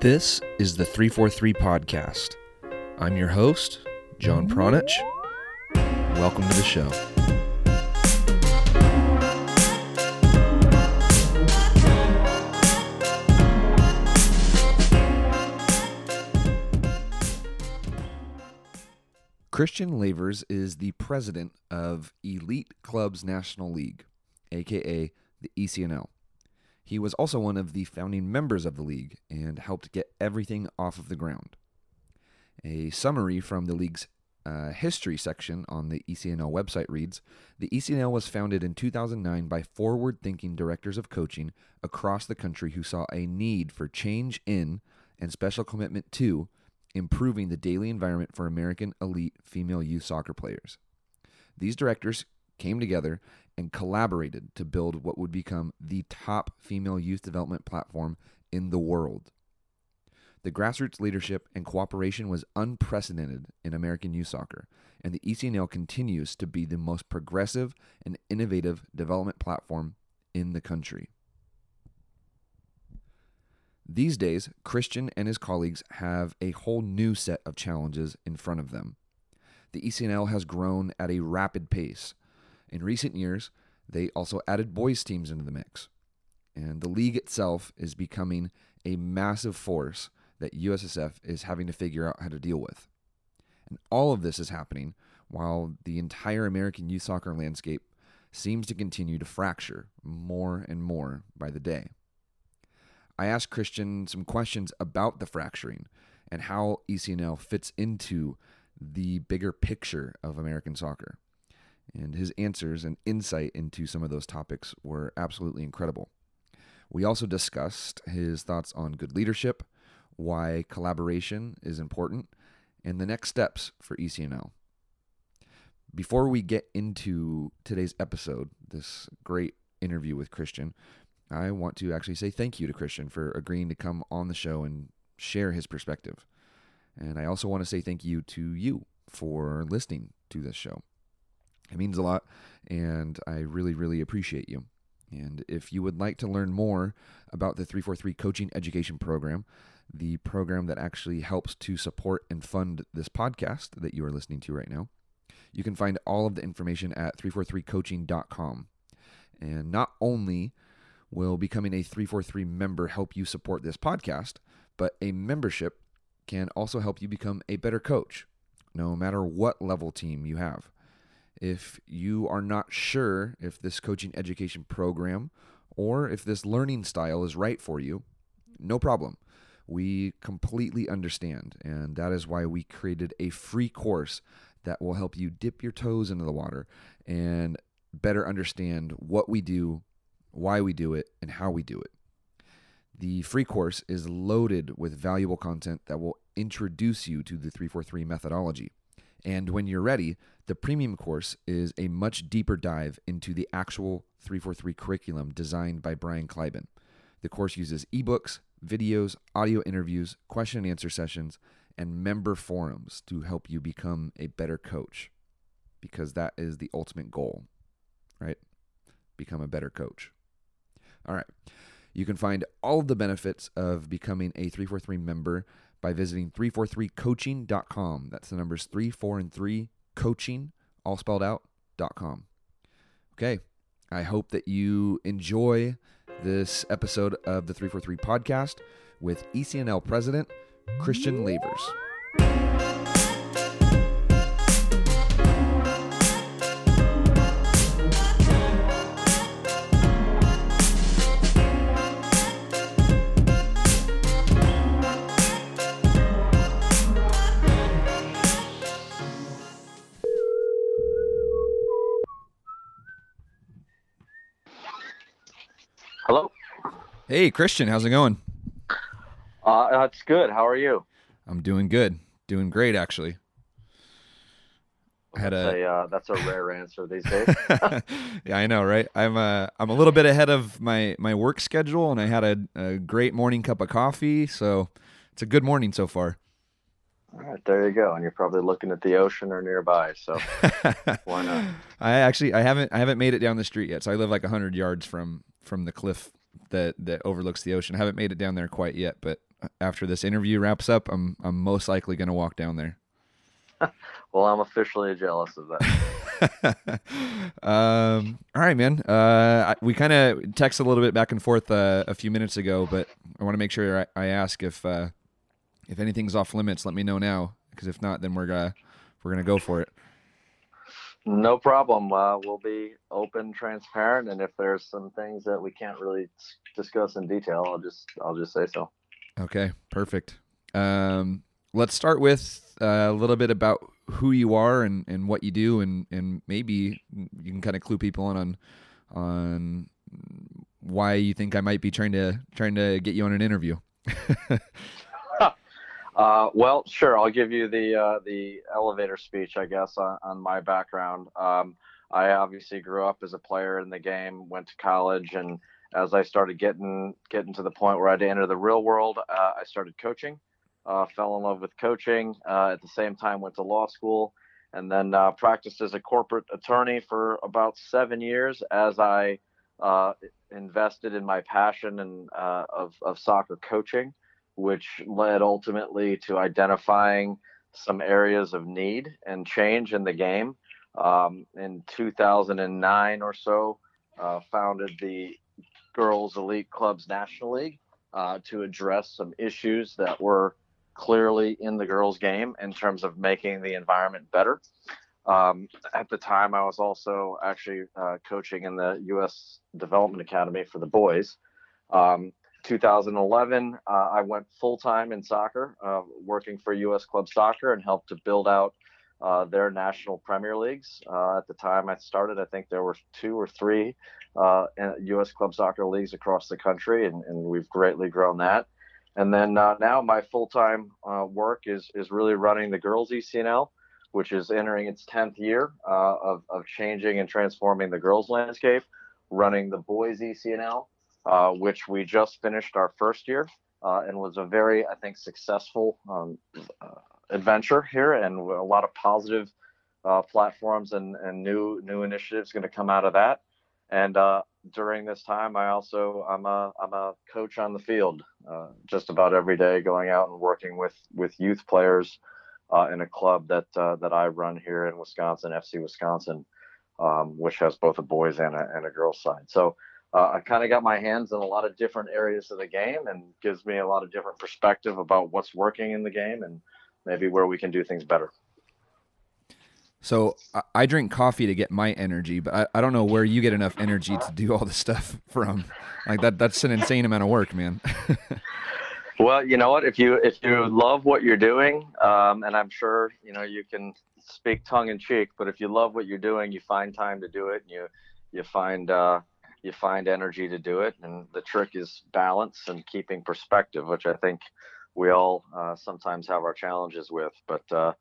This is the 343 Podcast. I'm your host, John Pronich. Welcome to the show. Christian Lavers is the president of Elite Clubs National League, aka the ECNL. He was also one of the founding members of the league and helped get everything off of the ground. A summary from the league's uh, history section on the ECNL website reads The ECNL was founded in 2009 by forward thinking directors of coaching across the country who saw a need for change in and special commitment to improving the daily environment for American elite female youth soccer players. These directors came together and collaborated to build what would become the top female youth development platform in the world. The grassroots leadership and cooperation was unprecedented in American youth soccer, and the ECNL continues to be the most progressive and innovative development platform in the country. These days, Christian and his colleagues have a whole new set of challenges in front of them. The ECNL has grown at a rapid pace. In recent years, they also added boys' teams into the mix. And the league itself is becoming a massive force that USSF is having to figure out how to deal with. And all of this is happening while the entire American youth soccer landscape seems to continue to fracture more and more by the day. I asked Christian some questions about the fracturing and how ECNL fits into the bigger picture of American soccer. And his answers and insight into some of those topics were absolutely incredible. We also discussed his thoughts on good leadership, why collaboration is important, and the next steps for ECNL. Before we get into today's episode, this great interview with Christian, I want to actually say thank you to Christian for agreeing to come on the show and share his perspective. And I also want to say thank you to you for listening to this show. It means a lot, and I really, really appreciate you. And if you would like to learn more about the 343 Coaching Education Program, the program that actually helps to support and fund this podcast that you are listening to right now, you can find all of the information at 343coaching.com. And not only will becoming a 343 member help you support this podcast, but a membership can also help you become a better coach, no matter what level team you have. If you are not sure if this coaching education program or if this learning style is right for you, no problem. We completely understand, and that is why we created a free course that will help you dip your toes into the water and better understand what we do, why we do it, and how we do it. The free course is loaded with valuable content that will introduce you to the 343 methodology. And when you're ready, the premium course is a much deeper dive into the actual 343 curriculum designed by Brian Kleiban. The course uses ebooks, videos, audio interviews, question and answer sessions, and member forums to help you become a better coach because that is the ultimate goal, right? Become a better coach. All right. You can find all of the benefits of becoming a 343 member by visiting 343coaching.com. That's the numbers 3, 4, and 3, coaching, all spelled out, dot com. Okay. I hope that you enjoy this episode of the 343 podcast with ECNL president Christian Lavers. Hey, Christian, how's it going? Uh, that's good. How are you? I'm doing good. Doing great, actually. I had That's a a uh, that's a rare answer these days. yeah, I know, right? I'm uh, I'm a little bit ahead of my my work schedule, and I had a, a great morning cup of coffee, so it's a good morning so far. All right, there you go. And you're probably looking at the ocean or nearby. So why not? I actually I haven't I haven't made it down the street yet, so I live like hundred yards from from the cliff that that overlooks the ocean. I haven't made it down there quite yet, but after this interview wraps up, I'm I'm most likely going to walk down there. well, I'm officially jealous of that. um, all right, man. Uh, we kind of text a little bit back and forth uh, a few minutes ago, but I want to make sure I, I ask if uh, if anything's off limits. Let me know now, because if not, then we're gonna we're gonna go for it. No problem. Uh, we'll be open, transparent, and if there's some things that we can't really discuss in detail, I'll just I'll just say so. Okay, perfect. Um, let's start with uh, a little bit about who you are and, and what you do, and, and maybe you can kind of clue people in on on why you think I might be trying to trying to get you on an interview. Uh, well, sure. I'll give you the uh, the elevator speech, I guess, on, on my background. Um, I obviously grew up as a player in the game, went to college, and as I started getting getting to the point where I had to enter the real world, uh, I started coaching. Uh, fell in love with coaching. Uh, at the same time, went to law school, and then uh, practiced as a corporate attorney for about seven years as I invested in my passion and of of soccer coaching which led ultimately to identifying some areas of need and change in the game. Um, in 2009 or so, uh, founded the Girls Elite Clubs National League uh, to address some issues that were clearly in the girls' game in terms of making the environment better. Um, at the time, I was also actually uh, coaching in the U.S. Development Academy for the boys. Um, 2011, uh, I went full time in soccer, uh, working for U.S. Club Soccer and helped to build out uh, their national Premier Leagues. Uh, at the time I started, I think there were two or three U.S. Uh, Club Soccer leagues across the country, and, and we've greatly grown that. And then uh, now my full time work is is really running the girls ECNL, which is entering its 10th year of, of changing and transforming the girls landscape, running the boys ECNL uh, which we just finished our first year uh, and was a very, I think, successful um, uh, adventure here and a lot of positive uh, platforms and, and new new initiatives going to come out of that. And during this time, I also I'm a I'm a coach on the field just about every day, going out and working with with youth players in a club that that I run here in Wisconsin, FC Wisconsin, um, which has both a boys and a, and a girls side. So uh, I kind of got my hands in a lot of different areas of the game and gives me a lot of different perspective about what's working in the game and maybe where we can do things better. So I drink coffee to get my energy, but I, I don't know where you get enough energy to do all this stuff from. Like that, that's an insane amount of work, man. well, you know what? If you if you love what you're doing, um, and I'm sure you know you can speak tongue in cheek, but if you love what you're doing, you find time to do it, and you you find uh, you find energy to do it. And the trick is balance and keeping perspective, which I think we all uh, sometimes have our challenges with. But uh,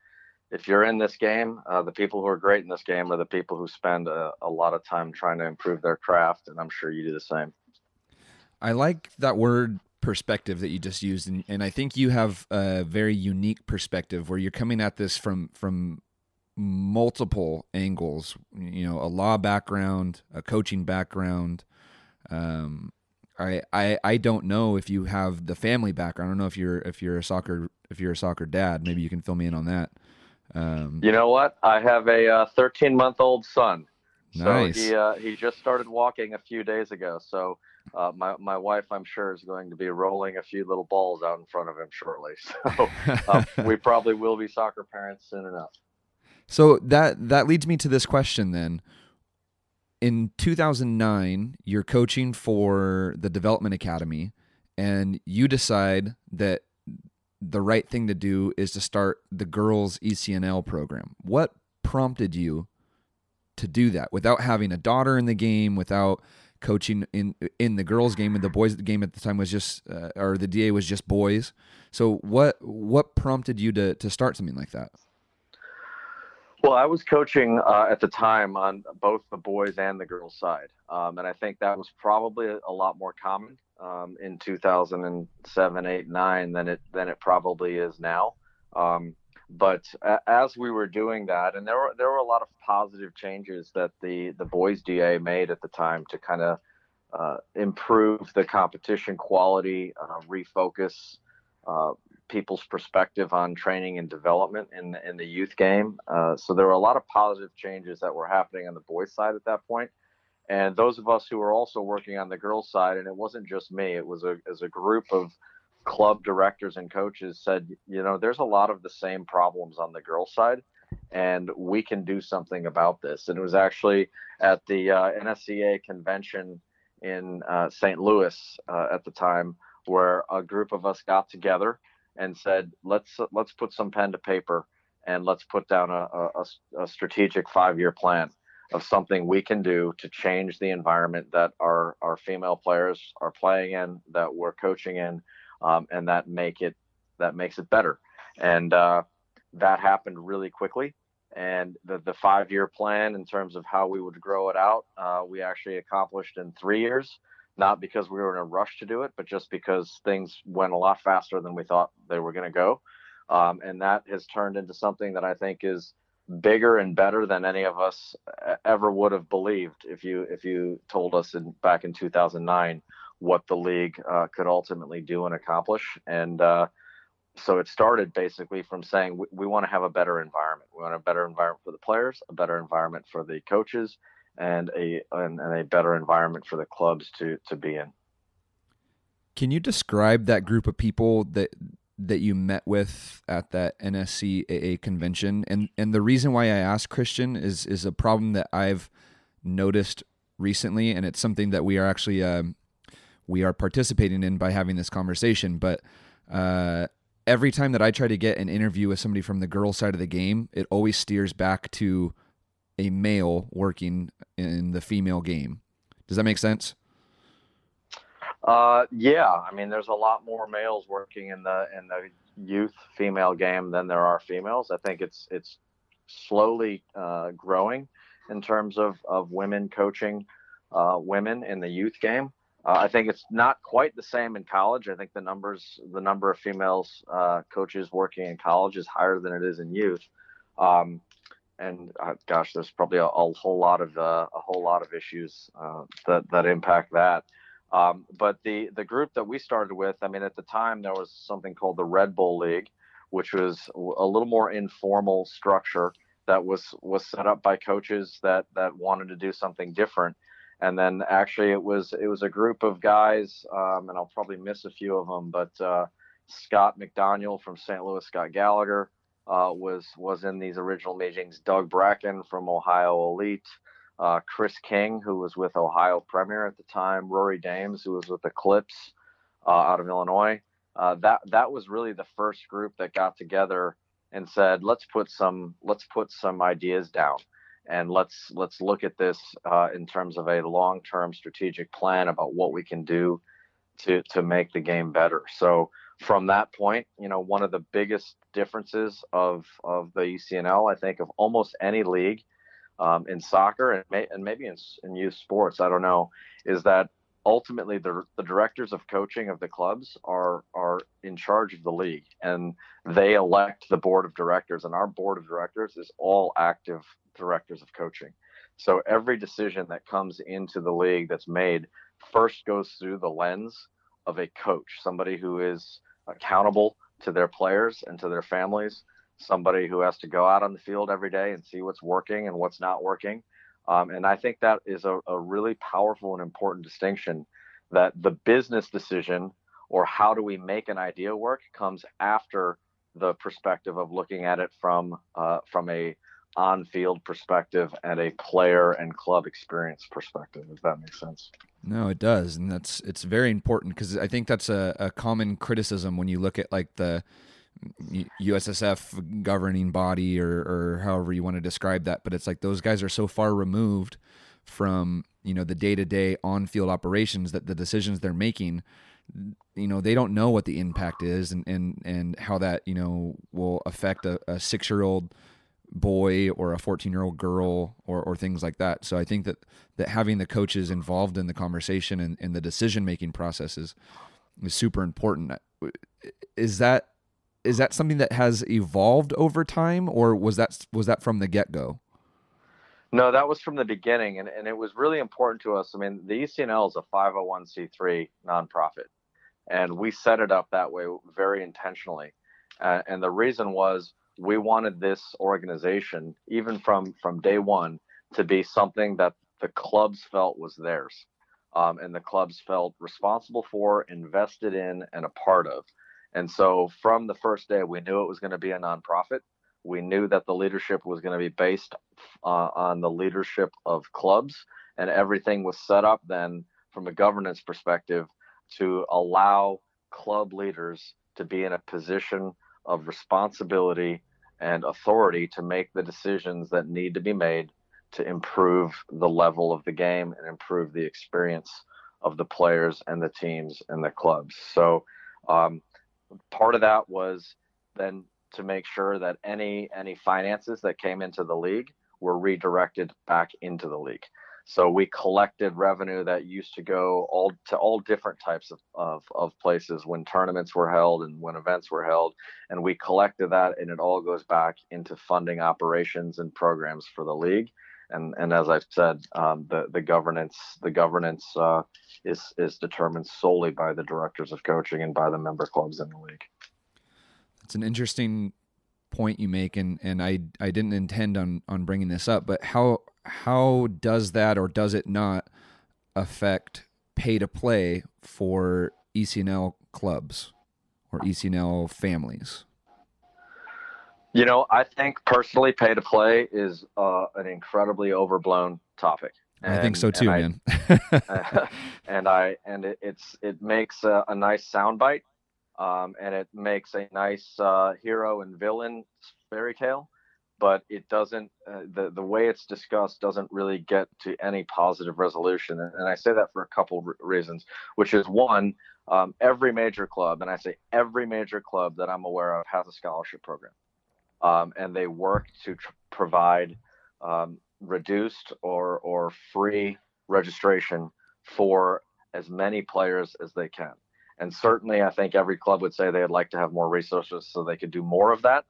if you're in this game, uh, the people who are great in this game are the people who spend a, a, lot of time trying to improve their craft. And I'm sure you do the same. I like that word perspective that you just used and, and I think you have a very unique perspective where you're coming at this from from multiple angles. You know, a law background, a coaching background. Um, I, I I don't know if you have the family background. I don't know if you're if you're a soccer if you're a soccer dad. Maybe you can fill me in on that. Um, you know what? I have a 13 uh, month old son. So he uh, he just started walking a few days ago. So uh, my my wife, I'm sure, is going to be rolling a few little balls out in front of him shortly. So uh, we probably will be soccer parents soon enough. So that that leads me to this question then. In 2009, you're coaching for the Development Academy and you decide that the right thing to do is to start the girls ECNL program. What prompted you to do that without having a daughter in the game, without coaching in in the girls game and the boys game at the time was just uh, or the DA was just boys. So what what prompted you to to start something like that? Well, I was coaching uh, at the time on both the boys and the girls side, um, and I think that was probably a, lot more common um, in 2007, 8, 9 than it than it probably is now. Um, but as we were doing that, and there were there were a lot of positive changes that the the boys DA made at the time to kind of uh, improve the competition quality, uh, refocus uh, people's perspective on training and development in in the youth game. Uh, so there were a lot of positive changes that were happening on the boys' side at that point. And those of us who were also working on the girls' side, and it wasn't just me, it was a as a group of club directors and coaches said, you know, there's a lot of the same problems on the girls' side, and we can do something about this. And it was actually at the uh, NSCAA convention in uh, St. Louis uh, at the time where a group of us got together and said, let's let's put some pen to paper and let's put down a, a, a strategic five-year plan of something we can do to change the environment that our our female players are playing in, that we're coaching in, um, and that make it that makes it better. And uh, that happened really quickly. And the the five-year plan in terms of how we would grow it out, uh, we actually accomplished in three years not because we were in a rush to do it, but just because things went a lot faster than we thought they were going to go. Um, and that has turned into something that I think is bigger and better than any of us ever would have believed if you if you told us in back in 2009 what the league uh, could ultimately do and accomplish. And uh, so it started basically from saying we, we want to have a better environment. We want a better environment for the players, a better environment for the coaches, and a and, and a better environment for the clubs to to be in. Can you describe that group of people that that you met with at that NSCAA convention? And and the reason why I ask Christian is is a problem that I've noticed recently, and it's something that we are actually um, we are participating in by having this conversation. But uh, every time that I try to get an interview with somebody from the girl side of the game, it always steers back to a male working in the female game. Does that make sense? Uh, yeah. I mean, there's a lot more males working in the in the youth female game than there are females. I think it's it's slowly uh, growing in terms of of women coaching uh, women in the youth game. Uh, I think it's not quite the same in college. I think the numbers, the number of females uh, coaches working in college is higher than it is in youth. Um, and uh, gosh, there's probably a, a whole lot of uh, a whole lot of issues uh, that that impact that. Um, but the the group that we started with, I mean, at the time there was something called the Red Bull League, which was a little more informal structure that was was set up by coaches that that wanted to do something different. And then actually it was it was a group of guys, um, and I'll probably miss a few of them, but uh, Scott McDaniel from St. Louis, Scott Gallagher, uh, was was in these original meetings. Doug Bracken from Ohio Elite, uh, Chris King, who was with Ohio Premier at the time, Rory Dames, who was with Eclipse uh, out of Illinois. Uh, that that was really the first group that got together and said, let's put some let's put some ideas down, and let's let's look at this uh, in terms of a long-term strategic plan about what we can do to to make the game better. So from that point, you know, one of the biggest differences of of the ECNL, I think, of almost any league um, in soccer and, may, and maybe in, in youth sports, I don't know, is that ultimately the the directors of coaching of the clubs are are in charge of the league and they elect the board of directors and our board of directors is all active directors of coaching. So every decision that comes into the league that's made first goes through the lens of a coach somebody who is accountable to their players and to their families, somebody who has to go out on the field every day and see what's working and what's not working. Um, and I think that is a, a really powerful and important distinction that the business decision or how do we make an idea work comes after the perspective of looking at it from uh, from a on-field perspective and a player and club experience perspective if that makes sense. No it does and that's it's very important because i think that's a, a common criticism when you look at like the ussf governing body or, or however you want to describe that but it's like those guys are so far removed from you know the day-to-day on-field operations that the decisions they're making you know they don't know what the impact is and and, and how that you know will affect a, a six-year-old boy or a 14 year old girl or, or things like that. So I think that, that having the coaches involved in the conversation and, and the decision making processes is super important. Is that is that something that has evolved over time or was that was that from the get go? No, that was from the beginning and, and it was really important to us. I mean, the ECNL is a 501c3 nonprofit. and we set it up that way very intentionally. Uh, and the reason was we wanted this organization, even from from day one, to be something that the clubs felt was theirs, um, and the clubs felt responsible for, invested in, and a part of. And so from the first day, we knew it was going to be a nonprofit. We knew that the leadership was going to be based uh, on the leadership of clubs, and everything was set up then from a governance perspective to allow club leaders to be in a position of responsibility and authority to make the decisions that need to be made to improve the level of the game and improve the experience of the players and the teams and the clubs. So um, part of that was then to make sure that any any finances that came into the league were redirected back into the league. So we collected revenue that used to go all to all different types of, of, of, places when tournaments were held and when events were held. And we collected that and it all goes back into funding operations and programs for the league. And, and as I've said, um, the, the governance the governance uh, is is determined solely by the directors of coaching and by the member clubs in the league. It's an interesting point you make, and, and I I didn't intend on on bringing this up, but how how does that or does it not affect pay to play for ECNL clubs or ECNL families? You know, I think personally, pay to play is uh, an incredibly overblown topic. And, I think so too, and man. And I and it, it's it makes a, a nice soundbite, um, and it makes a nice uh, hero and villain fairy tale but it doesn't uh, the the way it's discussed doesn't really get to any positive resolution. And, and i say that for a couple of reasons which is one um, every major club and i say every major club that i'm aware of has a scholarship program. Um, and they work to tr- provide um, reduced or or free registration for as many players as they can and certainly i think every club would say they'd like to have more resources so they could do more of that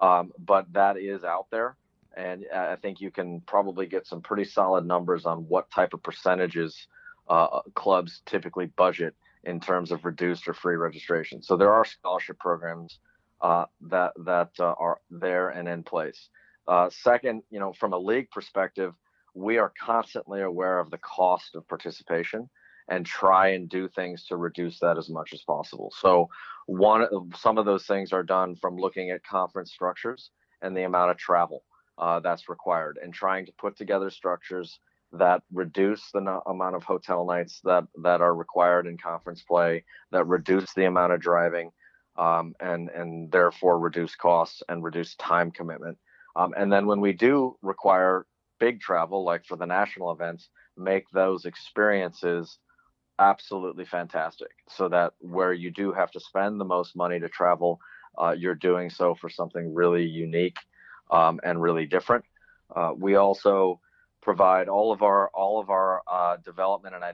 um, but that is out there. And I think you can probably get some pretty solid numbers on what type of percentages uh, clubs typically budget in terms of reduced or free registration. So there are scholarship programs uh, that that uh, are there and in place. Uh, second, you know, from a league perspective, we are constantly aware of the cost of participation and try and do things to reduce that as much as possible. So one some of those things are done from looking at conference structures and the amount of travel uh, that's required and trying to put together structures that reduce the no- amount of hotel nights that that are required in conference play that reduce the amount of driving um, and and therefore reduce costs and reduce time commitment um, and then when we do require big travel like for the national events make those experiences absolutely fantastic. So that where you do have to spend the most money to travel, uh, you're doing so for something really unique um, and really different. Uh, we also provide all of our all of our uh, development and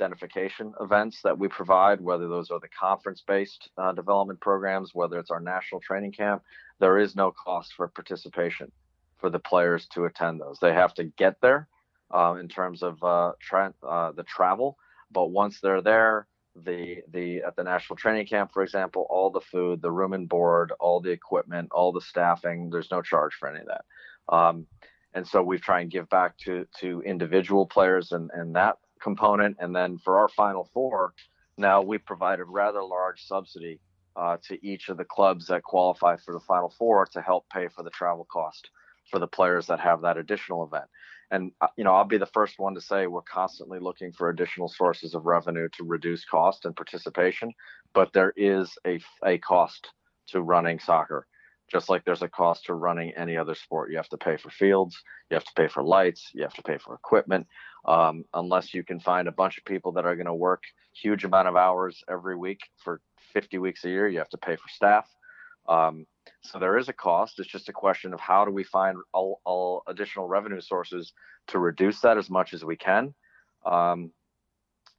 identification events that we provide, whether those are the conference-based uh, development programs, whether it's our national training camp. There is no cost for participation for the players to attend those. They have to get there uh, in terms of uh, tra- the travel but once they're there, the the at the national training camp, for example, all the food, the room and board, all the equipment, all the staffing, there's no charge for any of that. Um, and so we try and give back to to individual players and and that component. And then for our final four, now we provide a rather large subsidy uh, to each of the clubs that qualify for the final four to help pay for the travel cost for the players that have that additional event and uh, you know i'll be the first one to say we're constantly looking for additional sources of revenue to reduce cost and participation but there is a, a cost to running soccer. Just like there's a cost to running any other sport you have to pay for fields you have to pay for lights you have to pay for equipment um, unless you can find a bunch of people that are going to work huge amount of hours every week for 50 weeks a year you have to pay for staff. Um, so there is a cost. It's just a question of how do we find all, all additional revenue sources to reduce that as much as we can. Um,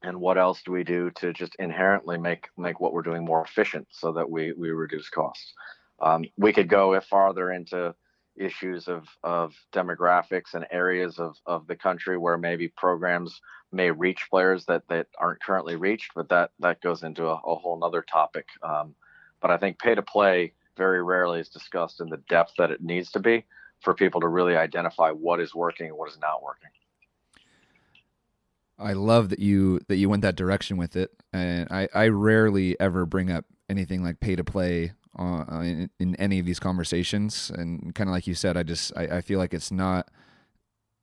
and what else do we do to just inherently make make what we're doing more efficient so that we we reduce costs? Um, we could go farther into issues of, of demographics and areas of, of the country where maybe programs may reach players that, that aren't currently reached, but that, that goes into a, a whole nother topic. Um, but I think pay to play very rarely is discussed in the depth that it needs to be for people to really identify what is working and what is not working. I love that you that you went that direction with it, and I, I rarely ever bring up anything like pay to play uh, in, in, any of these conversations. And kind of like you said, I just I, I feel like it's not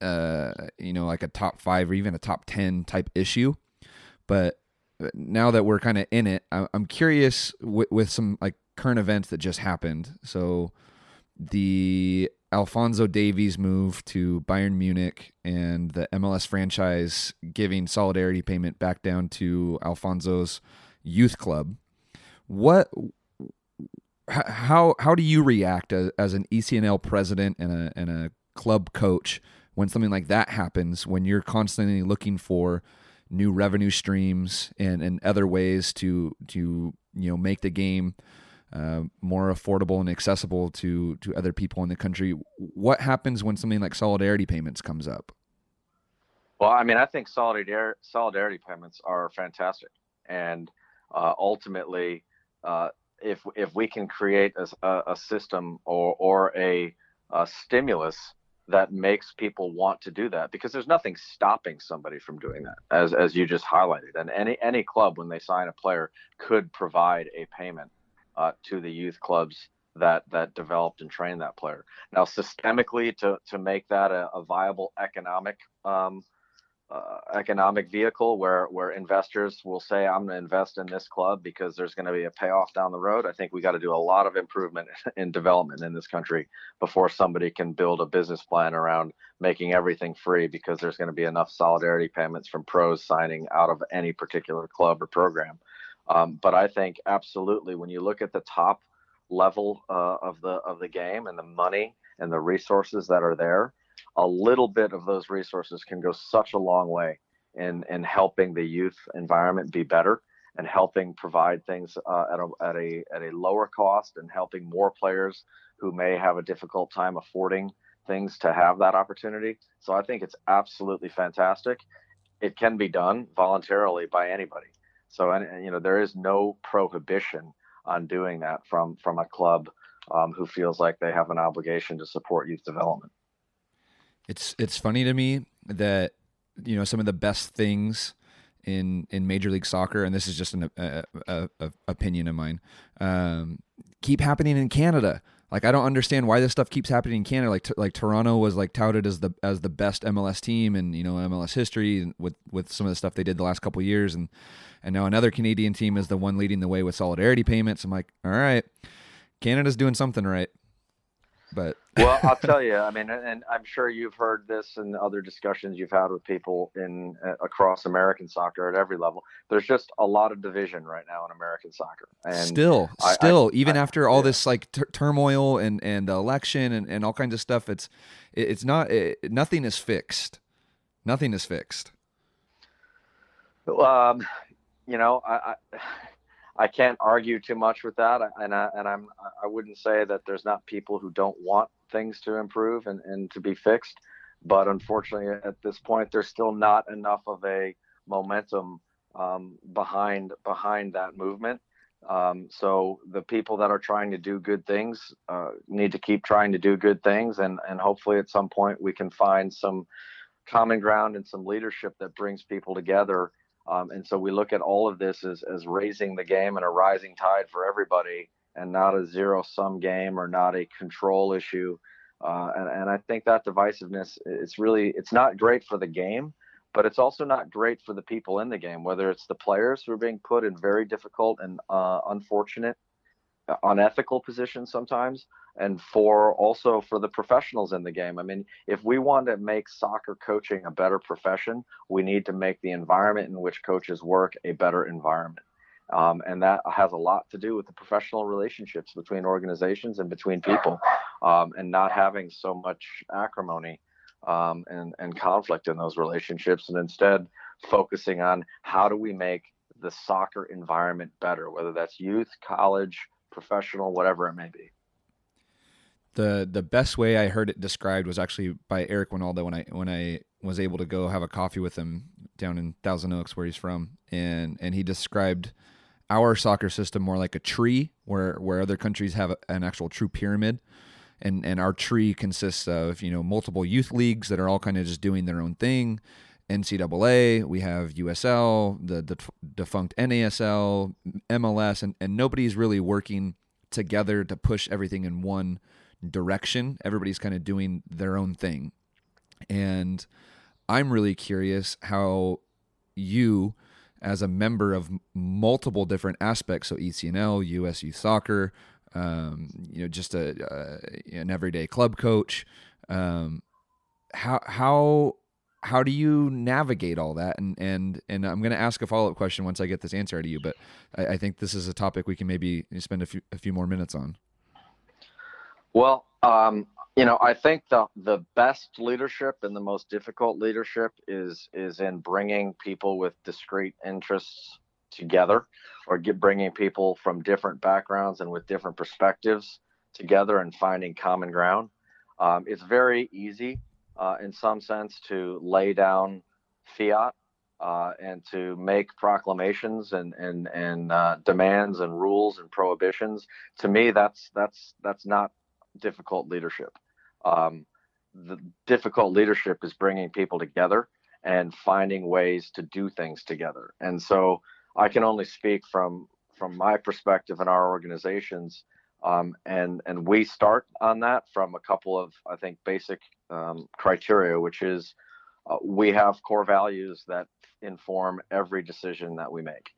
uh you know like a top five or even a top ten type issue. But now that we're kind of in it, I'm curious with, with some like current events that just happened. So the Alfonso Davies move to Bayern Munich and the MLS franchise giving solidarity payment back down to Alfonso's youth club. What how how do you react as, as an ECNL president and a and a club coach when something like that happens when you're constantly looking for new revenue streams and, and other ways to to you know make the game uh, more affordable and accessible to to other people in the country. What happens when something like solidarity payments comes up? Well, I mean, I think solidarity solidarity payments are fantastic, and uh, ultimately, uh, if if we can create a, a system or or a, a stimulus that makes people want to do that because there's nothing stopping somebody from doing that as as you just highlighted and any any club when they sign a player could provide a payment uh, to the youth clubs that that developed and trained that player now systemically to to make that a, a viable economic um, uh, economic vehicle where where investors will say I'm going to invest in this club because there's going to be a payoff down the road. I think we got to do a lot of improvement in development in this country before somebody can build a business plan around making everything free because there's going to be enough solidarity payments from pros signing out of any particular club or program. Um, but I think absolutely when you look at the top level uh, of the of the game and the money and the resources that are there a little bit of those resources can go such a long way in in helping the youth environment be better and helping provide things uh, at, a, at a at a lower cost and helping more players who may have a difficult time affording things to have that opportunity. So I think it's absolutely fantastic. It can be done voluntarily by anybody. So and, you know there is no prohibition on doing that from from a club um, who feels like they have an obligation to support youth development. It's it's funny to me that you know some of the best things in in Major League Soccer, and this is just an a, a, a opinion of mine, um, keep happening in Canada. Like I don't understand why this stuff keeps happening in Canada. Like like Toronto was like touted as the as the best MLS team in you know MLS history with with some of the stuff they did the last couple years, and and now another Canadian team is the one leading the way with solidarity payments. I'm like, all right, Canada's doing something right. But well, I'll tell you. I mean, and I'm sure you've heard this in other discussions you've had with people in uh, across American soccer at every level. There's just a lot of division right now in American soccer, and still, I, still, I, even I, after all yeah. this like t- turmoil and and election and, and all kinds of stuff, it's it's not it, nothing is fixed. Nothing is fixed. Um, you know, I, I can't argue too much with that, and I, and I'm I wouldn't say that there's not people who don't want things to improve and, and to be fixed, but unfortunately at this point there's still not enough of a momentum um, behind behind that movement. Um, so the people that are trying to do good things uh, need to keep trying to do good things, and and hopefully at some point we can find some common ground and some leadership that brings people together um, and so we look at all of this as, as raising the game and a rising tide for everybody and not a zero sum game or not a control issue. Uh, and, and I think that divisiveness, it's really, it's not great for the game, but it's also not great for the people in the game, whether it's the players who are being put in very difficult and uh, unfortunate, unethical positions sometimes, and for also for the professionals in the game. I mean, if we want to make soccer coaching a better profession, we need to make the environment in which coaches work a better environment. Um, and that has a lot to do with the professional relationships between organizations and between people, um, and not having so much acrimony um, and, and conflict in those relationships, and instead focusing on how do we make the soccer environment better, whether that's youth, college, professional, whatever it may be. The the best way I heard it described was actually by Eric Wynalda when I when I was able to go have a coffee with him down in Thousand Oaks where he's from, and and he described our soccer system more like a tree where where other countries have an actual true pyramid. And and our tree consists of you know multiple youth leagues that are all kind of just doing their own thing ncaa we have usl the, the defunct nasl mls and, and nobody's really working together to push everything in one direction everybody's kind of doing their own thing and i'm really curious how you as a member of multiple different aspects, so ECNL, US Youth Soccer, um, you know, just a, uh, an everyday club coach. Um, how how how do you navigate all that? And and and I'm going to ask a follow up question once I get this answer out of you. But I, I, think this is a topic we can maybe spend a few a few more minutes on. Well, um, you know, I think the the best leadership and the most difficult leadership is is in bringing people with discrete interests together, or get, bringing people from different backgrounds and with different perspectives together and finding common ground. Um, it's very easy, uh, in some sense, to lay down fiat uh, and to make proclamations and and and uh, demands and rules and prohibitions. To me, that's that's that's not difficult leadership. Um, the difficult leadership is bringing people together and finding ways to do things together. And so I can only speak from from my perspective in our organizations, um, and and we start on that from a couple of I think basic um, criteria, which is uh, we have core values that inform every decision that we make.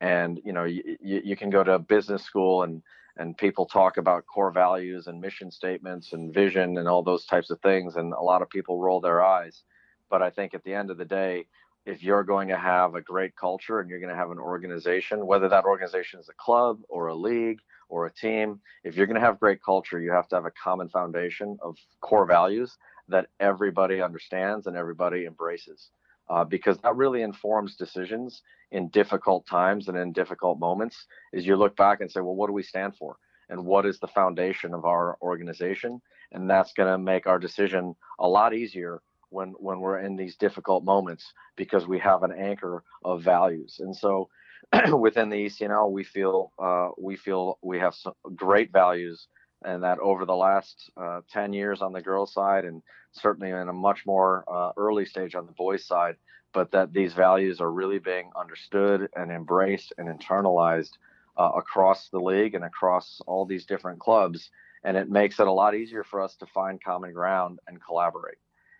And you know, you, you can go to business school and and people talk about core values and mission statements and vision and all those types of things and a lot of people roll their eyes but i think at the end of the day if you're going to have a great culture and you're going to have an organization whether that organization is a club or a league or a team if you're going to have great culture you have to have a common foundation of core values that everybody understands and everybody embraces uh, because that really informs decisions in difficult times and in difficult moments is you look back and say well what do we stand for? And what is the foundation of our organization? And that's going to make our decision a lot easier when when we're in these difficult moments because we have an anchor of values. And so within the ECNL we feel uh, we feel we have some great values and that over the last uh, 10 years on the girls side and certainly in a much more uh, early stage on the boys side but that these values are really being understood and embraced and internalized uh, across the league and across all these different clubs. And it makes it a lot easier for us to find common ground and collaborate.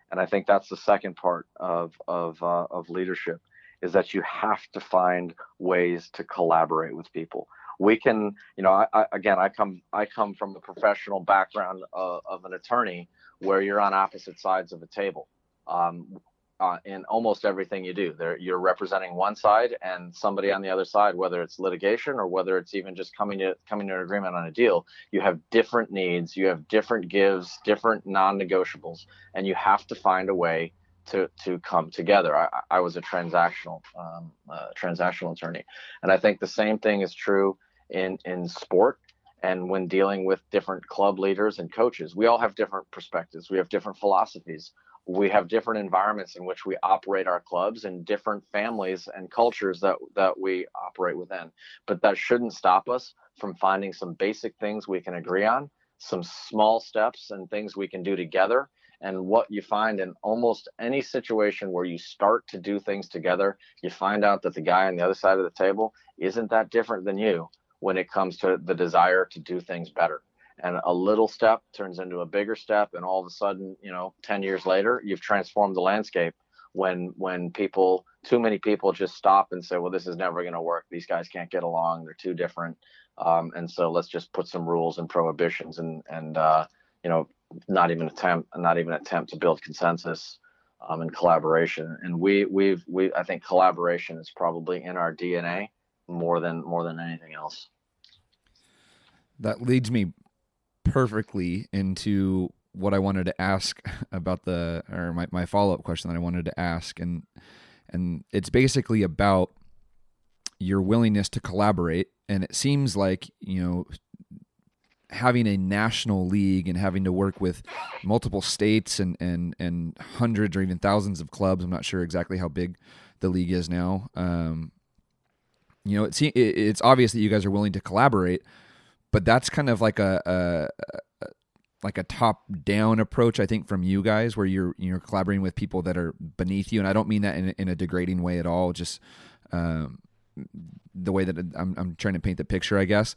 And i think that's the second part of of uh, of leadership is that you have to find ways to collaborate with people we can you know I, I, again i come i come from the professional background of, of an attorney where you're on opposite sides of a table um, uh, in almost everything you do there you're representing one side and somebody on the other side whether it's litigation or whether it's even just coming to coming to an agreement on a deal you have different needs you have different gives different non-negotiables and you have to find a way to to come together. I, I was a transactional um, uh, transactional attorney, and I think the same thing is true in in sport and when dealing with different club leaders and coaches. We all have different perspectives. We have different philosophies. We have different environments in which we operate our clubs and different families and cultures that that we operate within. But that shouldn't stop us from finding some basic things we can agree on some small steps and things we can do together. And what you find in almost any situation where you start to do things together you find out that the guy on the other side of the table isn't that different than you when it comes to the desire to do things better. And a little step turns into a bigger step, and all of a sudden, you know, 10 years later, you've transformed the landscape. When when people, too many people, just stop and say, "Well, this is never going to work. These guys can't get along. They're too different." Um, and so let's just put some rules and prohibitions, and and uh, you know, not even attempt, not even attempt to build consensus um, and collaboration. And we we've we I think collaboration is probably in our DNA more than more than anything else. That leads me perfectly into what I wanted to ask about the or my, my follow up question that I wanted to ask and and it's basically about your willingness to collaborate and it seems like you know having a national league and having to work with multiple states and and and hundreds or even thousands of clubs. I'm not sure exactly how big the league is now. Um, you know, it's it's obvious that you guys are willing to collaborate, but that's kind of like a, a, a like a top down approach, I think, from you guys, where you're you're collaborating with people that are beneath you, and I don't mean that in, in a degrading way at all. Just um, the way that I'm, I'm trying to paint the picture, I guess.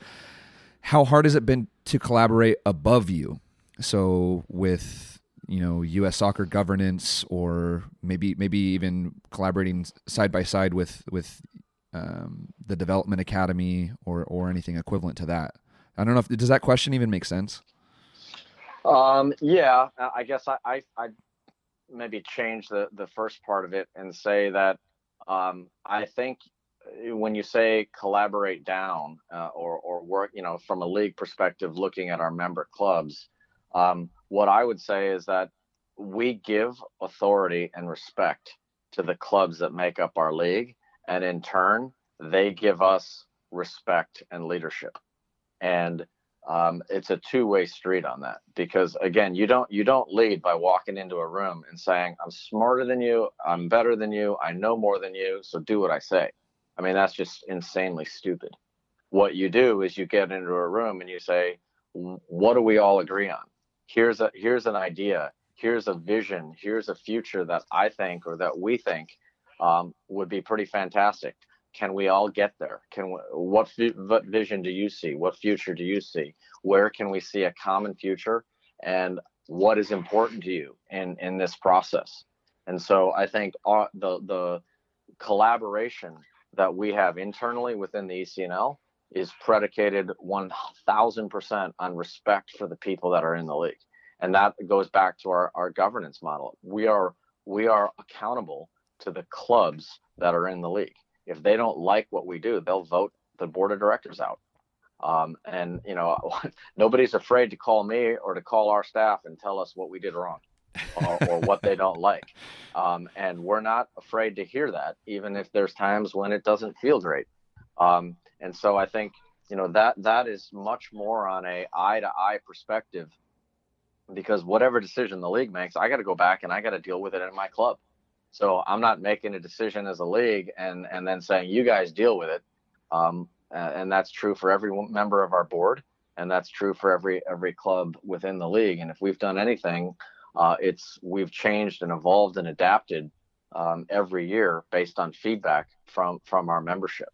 How hard has it been to collaborate above you? So with you know U.S. soccer governance, or maybe maybe even collaborating side by side with with um, the development academy or or anything equivalent to that. I don't know if does that question even make sense. Um, yeah, I guess I, I I maybe change the the first part of it and say that um, I think when you say collaborate down uh, or or work, you know, from a league perspective, looking at our member clubs, um, what I would say is that we give authority and respect to the clubs that make up our league, and in turn, they give us respect and leadership. And um, it's a two-way street on that because again, you don't you don't lead by walking into a room and saying, "I'm smarter than you, I'm better than you, I know more than you, so do what I say." I mean, that's just insanely stupid. What you do is you get into a room and you say, "What do we all agree on? Here's a here's an idea. Here's a vision. Here's a future that I think or that we think um, would be pretty fantastic. Can we all get there? Can we, what what vision do you see? What future do you see? Where can we see a common future? And what is important to you in in this process? And so I think uh, the the collaboration that we have internally within the ECNL is predicated 1000% on respect for the people that are in the league. And that goes back to our, our governance model. We are we are accountable to the clubs that are in the league. If they don't like what we do, they'll vote the board of directors out. Um, and you know, nobody's afraid to call me or to call our staff and tell us what we did wrong or, or what they don't like. Um, and we're not afraid to hear that, even if there's times when it doesn't feel great. Um, and so I think you know that that is much more on a eye to eye perspective, because whatever decision the league makes, I got to go back and I got to deal with it in my club. So I'm not making a decision as a league and and then saying you guys deal with it. Um, and that's true for every member of our board, and that's true for every every club within the league. And if we've done anything uh, it's we've changed and evolved and adapted um, every year based on feedback from from our membership.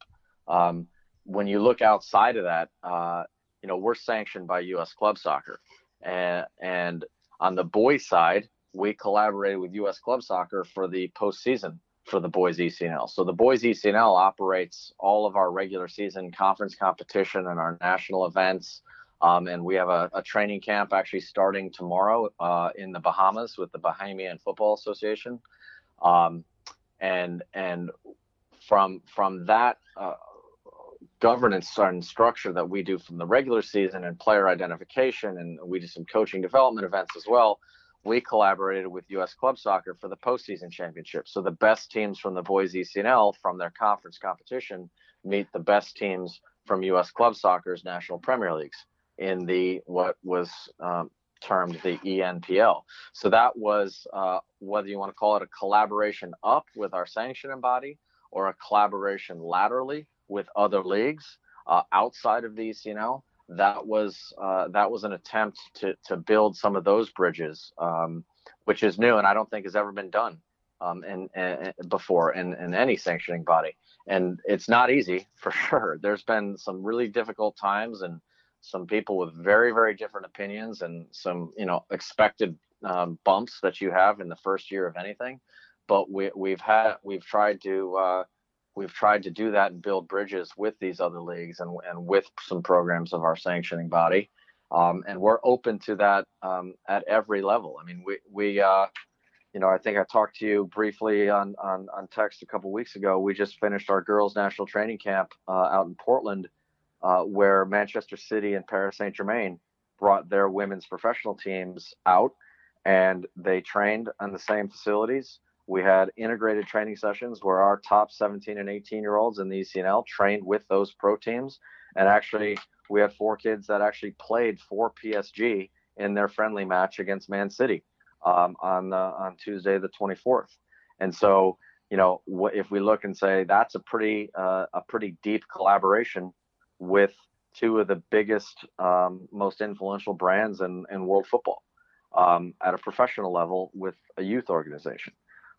Um, when you look outside of that, uh, you know we're sanctioned by U.S. Club Soccer, and, and on the boys side, we collaborated with U.S. Club Soccer for the postseason for the boys ECNL. So the boys ECNL operates all of our regular season conference competition and our national events um, and we have a, a, training camp actually starting tomorrow uh, in the Bahamas with the Bahamian Football Association. Um, and and from from that uh, governance and structure that we do from the regular season and player identification, and we do some coaching development events as well. We collaborated with U.S. Club Soccer for the postseason championship. So the best teams from the boys ECNL from their conference competition meet the best teams from U.S. Club Soccer's national Premier Leagues in the what was um, termed the ENPL. So that was uh, whether you want to call it a collaboration up with our sanctioning body or a collaboration laterally with other leagues uh, outside of the ECNL. That was uh, that was an attempt to to build some of those bridges, um, which is new and I don't think has ever been done um, in, in, before in, in any sanctioning body. And it's not easy for sure. There's been some really difficult times and some people with very very different opinions and some you know expected um, bumps that you have in the first year of anything but we, we've had we've tried to uh, we've tried to do that and build bridges with these other leagues and, and with some programs of our sanctioning body. Um, and we're open to that um, at every level. I mean we we uh, you know i think i talked to you briefly on on, on text a couple weeks ago. We just finished our girls national training camp uh, out in portland uh, where Manchester City and Paris Saint Germain brought their women's professional teams out and they trained on the same facilities. We had integrated training sessions where our top 17 and 18 year olds in the ECNL trained with those pro teams. And actually, we had four kids that actually played for PSG in their friendly match against Man City um, on on Tuesday the 24th. And so, you know, if we look and say that's a pretty uh, a pretty deep collaboration with two of the biggest, um, most influential brands in, in world football um, at a professional level with a youth organization.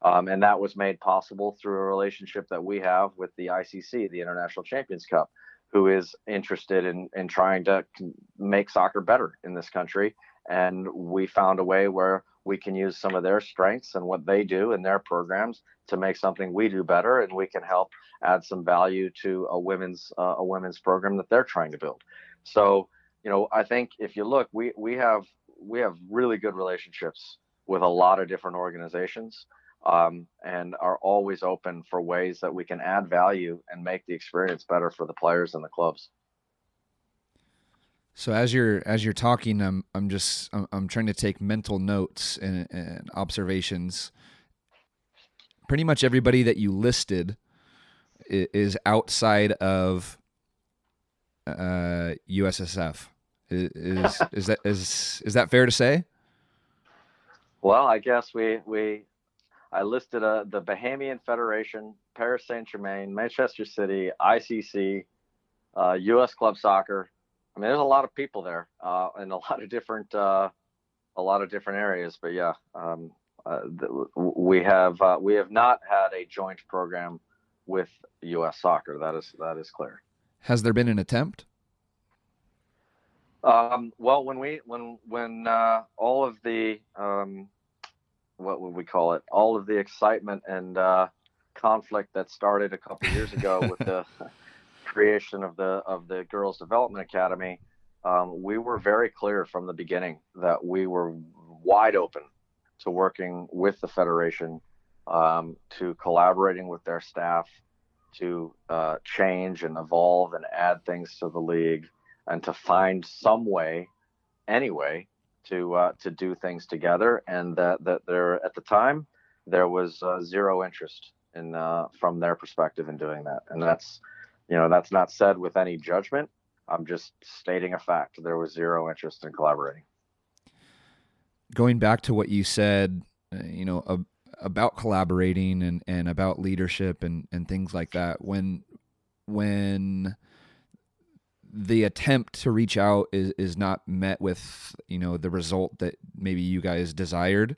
Um, and that was made possible through a relationship that we have with the ICC, the International Champions Cup, who is interested in, in trying to make soccer better in this country. And we found a way where we can use some of their strengths and what they do in their programs to make something we do better, and we can help add some value to a women's uh, a women's program that they're trying to build. So, you know, I think if you look, we we have we have really good relationships with a lot of different organizations. Um, and are always open for ways that we can add value and make the experience better for the players and the clubs. So as you're as you're talking, I'm I'm just I'm, I'm trying to take mental notes and, and, observations. Pretty much everybody that you listed is outside of uh, USSF. Is is, is that is is that fair to say? Well, I guess we we I listed uh, the Bahamian Federation, Paris Saint Germain, Manchester City, ICC, uh, U.S. Club Soccer, I mean, there's a lot of people there uh, in a lot of different uh, a lot of different areas. But yeah, um, uh, we have uh, we have not had a joint program with U.S. Soccer. That is that is clear. Has there been an attempt? Um, well, when we when when uh, all of the um, what would we call it? All of the excitement and uh, conflict that started a couple years ago with the creation of the of the Girls Development Academy, um, we were very clear from the beginning that we were wide open to working with the federation, um, to collaborating with their staff, to uh, change and evolve and add things to the league, and to find some way, anyway, to uh, to do things together. And that that there at the time there was uh, zero interest in uh, from their perspective in doing that, and that's you know, that's not said with any judgment. I'm just stating a fact. There was zero interest in collaborating. Going back to what you said, uh, you know, about collaborating and, and about leadership and, and things like that, when when the attempt to reach out is, is not met with, you know, the result that maybe you guys desired,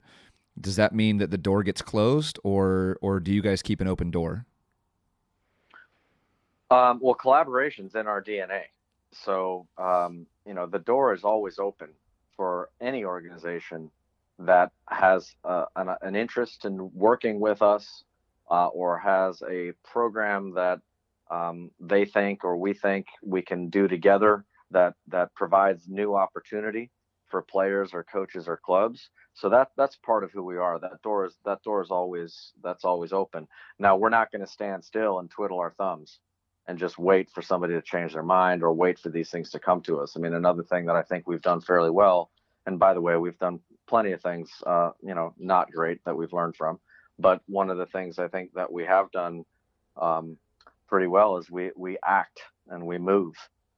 does that mean that the door gets closed or or do you guys keep an open door? Um, well, collaboration's in our DNA. So, um, you know, the door is always open for any organization that has uh, an, an, interest in working with us uh, or has a program that um, they think or we think we can do together that that provides new opportunity for players or coaches or clubs. So that that's part of who we are. That door is that door is always that's always open. Now we're not going to stand still and twiddle our thumbs and just wait for somebody to change their mind or wait for these things to come to us. I mean, another thing that I think we've done fairly well, and by the way, we've done plenty of things, uh, you know, not great that we've learned from. But one of the things I think that we have done um, pretty well is we we act and we move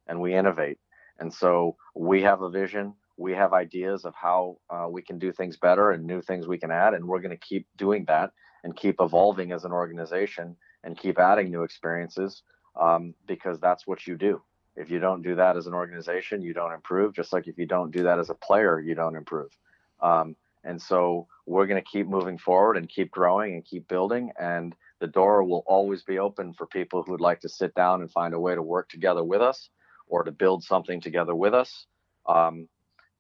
and we innovate. And so we have a vision, we have ideas of how uh, we can do things better and new things we can add, and we're going to keep doing that and keep evolving as an organization and keep adding new experiences um, because that's what you do. If you don't do that as an organization, you don't improve. Just like if you don't do that as a player, you don't improve. Um, and so we're going to keep moving forward and keep growing and keep building. And the door will always be open for people who'd like to sit down and find a way to work together with us or to build something together with us. Um,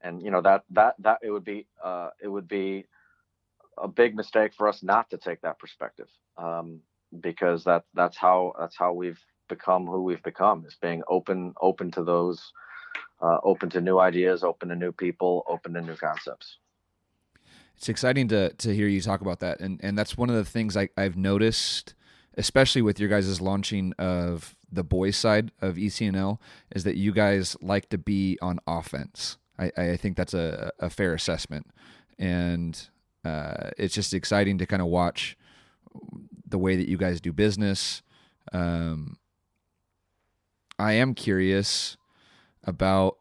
and you know that that that it would be uh, it would be a big mistake for us not to take that perspective um, because that that's how that's how we've become who we've become is being open open to those uh, open to new ideas open to new people open to new concepts it's exciting to to hear you talk about that. And and that's one of the things I, i've noticed especially with your guys' launching of the boys side of ecnl is that you guys like to be on offense. I, I think that's a, a fair assessment. And uh, it's just exciting to kind of watch the way that you guys do business. Um, I am curious about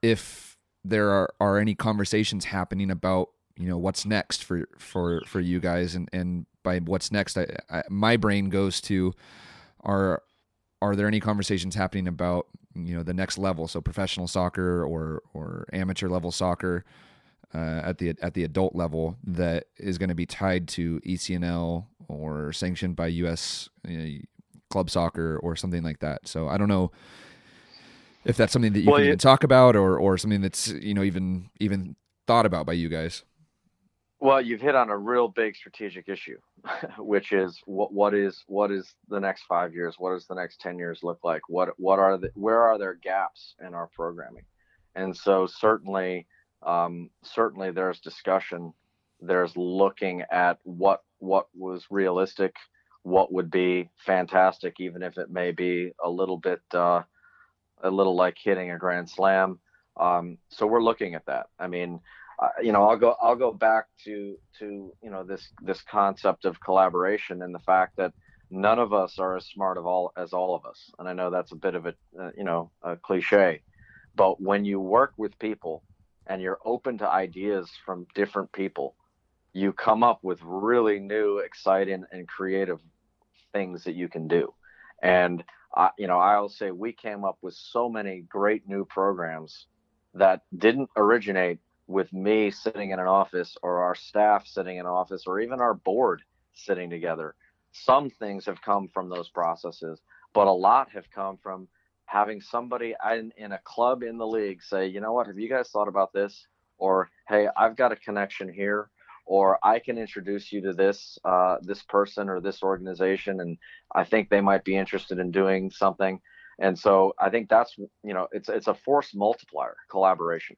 if there are, are any conversations happening about you know what's next for for for you guys? And and by what's next I, I, my brain goes to are are there any conversations happening about you know the next level? So professional soccer or or amateur level soccer uh, at the at the adult level that is going to be tied to ECNL or sanctioned by US you know, club soccer or something like that. So I don't know if that's something that you well, can even talk about or or something that's you know even even thought about by you guys? Well you've hit on a real big strategic issue which is what what is what is the next five years? What does the next 10 years look like? What what are the where are there gaps in our programming? And so certainly um, certainly there's discussion. There's looking at what what was realistic what would be fantastic even if it may be a little bit uh, a little like hitting a grand slam. Um, so we're looking at that. I mean, uh, you know, I'll go I'll go back to to you know this this concept of collaboration and the fact that none of us are as smart of all as all of us. And I know that's a bit of a uh, you know a cliche, but when you work with people and you're open to ideas from different people, you come up with really new, exciting, and creative things that you can do. And I, you know, I'll say we came up with so many great new programs that didn't originate with me sitting in an office or our staff sitting in office or even our board sitting together. Some things have come from those processes, but a lot have come from having somebody in, in a club in the league say, you know what, have you guys thought about this? Or, hey, I've got a connection here or I can introduce you to this uh, this person or this organization, and I think they might be interested in doing something. And so I think that's you know it's it's a force multiplier collaboration.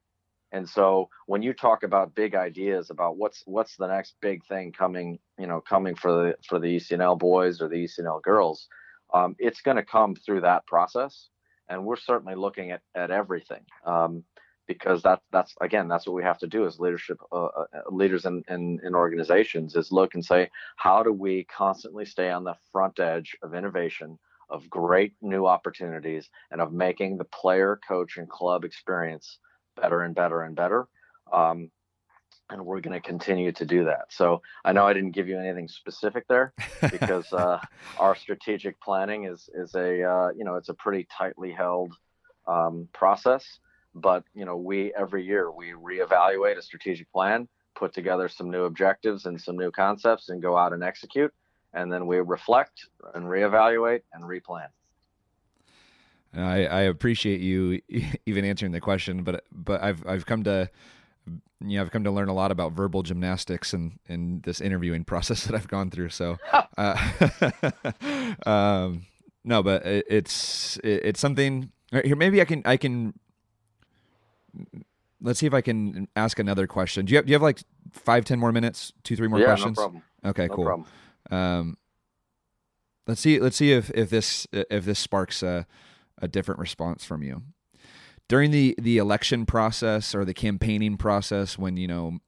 And so when you talk about big ideas about what's what's the next big thing coming, you know, coming for the for the ECNL boys or the ECNL girls, um, it's going to come through that process. And we're certainly looking at at everything. Um, because that that's again that's what we have to do as leadership uh, uh, leaders in, in, in organizations is look and say how do we constantly stay on the front edge of innovation of great new opportunities and of making the player coach and club experience better and better and better? Um, and we're going to continue to do that. So i know i didn't give you anything specific there because uh, our strategic planning is is a uh, you know it's a pretty tightly held um, process but you know, we every year we reevaluate a strategic plan, put together some new objectives and some new concepts, and go out and execute. And then we reflect and reevaluate and replan. I, I appreciate you even answering the question, but but I've I've come to you know, I've come to learn a lot about verbal gymnastics and in this interviewing process that I've gone through. So, uh, um, no, but it, it's it, it's something here. Maybe I can I can let's see if I can ask another question. Do you have, do you have like five, ten more minutes, two, three more yeah, questions? No problem. Okay, no cool. Problem. Um, let's see. Let's see if if this if this sparks a, a different response from you during the the election process or the campaigning process when you know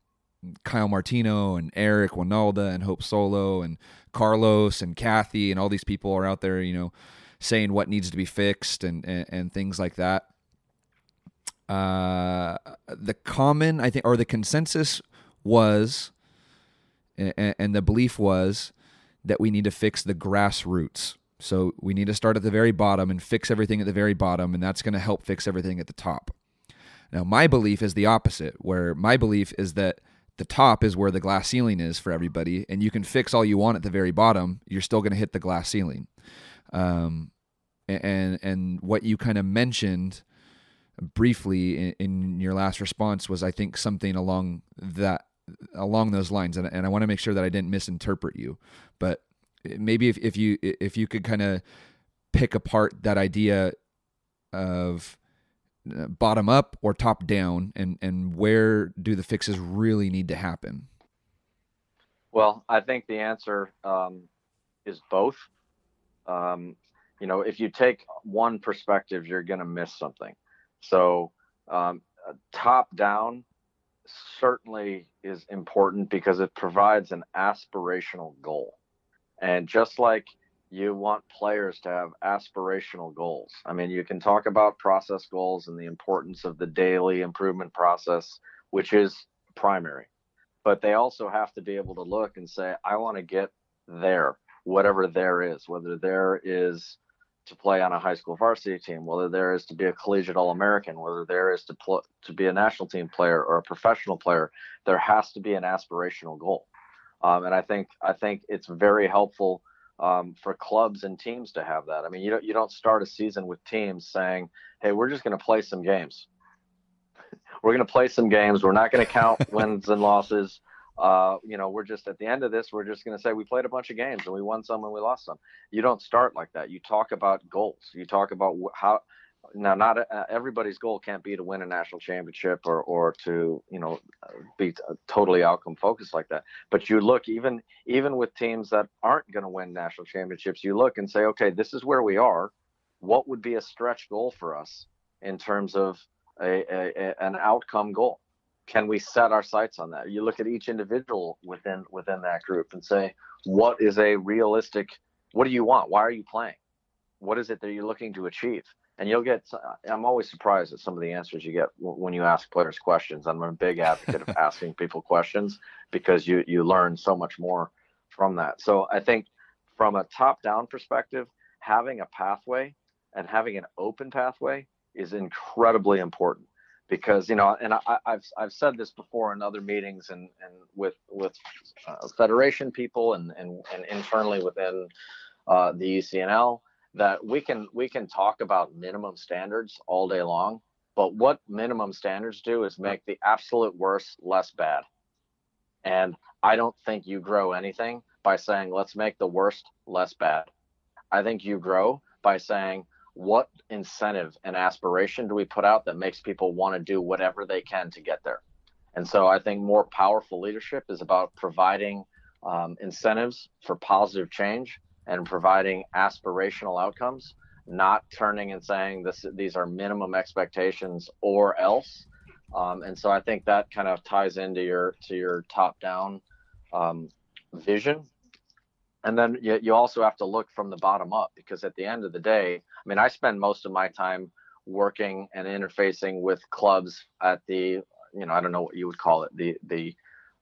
Kyle Martino and Eric Wynalda and Hope Solo and Carlos and Kathy and all these people are out there, you know, saying what needs to be fixed and, and, and things like that uh, the common, I think, or the consensus was, and, and the belief was that we need to fix the grassroots. So we need to start at the very bottom and fix everything at the very bottom, and that's going to help fix everything at the top. Now, my belief is the opposite, where my belief is that the top is where the glass ceiling is for everybody, and you can fix all you want at the very bottom. You're still going to hit the glass ceiling. Um, and and what you kind of mentioned briefly in, in, your last response was I think something along that along those lines. And, and I want to make sure that I didn't misinterpret you but maybe if, if you if you could kind of pick apart that idea of uh, bottom up or top down and and where do the fixes really need to happen? Well I think the answer um, is both. Um, you know if you take one perspective you're going to miss something so, um, top down certainly is important because it provides an aspirational goal. And just like you want players to have aspirational goals. I mean, you can talk about process goals and the importance of the daily improvement process, which is primary, but they also have to be able to look and say, I want to get there, whatever there is, whether there is to play on a high school varsity team, whether there is to be a collegiate All American, whether there is to pl- to be a national team player or a professional player, there has to be an aspirational goal. Um, and I think I think it's very helpful um, for clubs and teams to have that. I mean, you don't you don't start a season with teams saying, "Hey, we're just going to play some games. we're going to play some games. We're not going to count wins and losses. Uh, you know, we're just at the end of this, we're just going to say we played a bunch of games and we won some and we lost some. You don't start like that. You talk about goals. You talk about how now not uh, everybody's goal can't be to win a national championship or or to you know be totally outcome focused like that but you look even even with teams that aren't going to win national championships you look and say okay this is where we are what would be a stretch goal for us in terms of a, a, a an outcome goal can we set our sights on that? You look at each individual within within that group and say what is a realistic what do you want? Why are you playing? What is it that you're looking to achieve? And you'll get i'm always surprised at some of the answers you get when you ask players questions. I'm a big advocate of asking people questions because you you learn so much more from that. So i think from a top down perspective having a pathway and having an open pathway is incredibly important because you know and I, have I've said this before in other meetings and and with with uh, federation people and and, and internally within uh, the ECNL that we can we can talk about minimum standards all day long but what minimum standards do is make the absolute worst less bad. And i don't think you grow anything by saying let's make the worst less bad. I think you grow by saying what incentive and aspiration do we put out that makes people want to do whatever they can to get there and so i think more powerful leadership is about providing um, incentives for positive change and providing aspirational outcomes, not turning and saying this these are minimum expectations or else. Um, and so I think that kind of ties into your to your top down um, vision. And then you, you also have to look from the bottom up because at the end of the day, I mean, I spend most of my time working and interfacing with clubs at the, you know, I don't know what you would call it, the the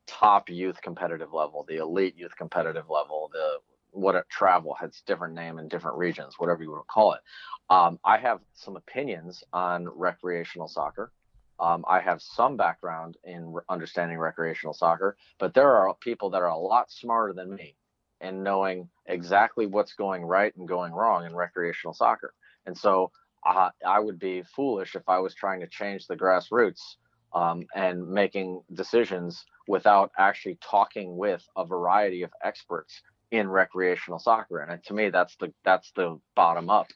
top youth competitive level, the elite youth competitive level, the what a travel has different name in different regions, whatever you want to call it. Um, I have some opinions on recreational soccer. Um, I have some background in understanding recreational soccer, but there are people that are a lot smarter than me in knowing exactly what's going right and going wrong in recreational soccer. And so uh, I would be foolish if I was trying to change the grassroots um, and making decisions without actually talking with a variety of experts in recreational soccer and to me that's the that's the bottom up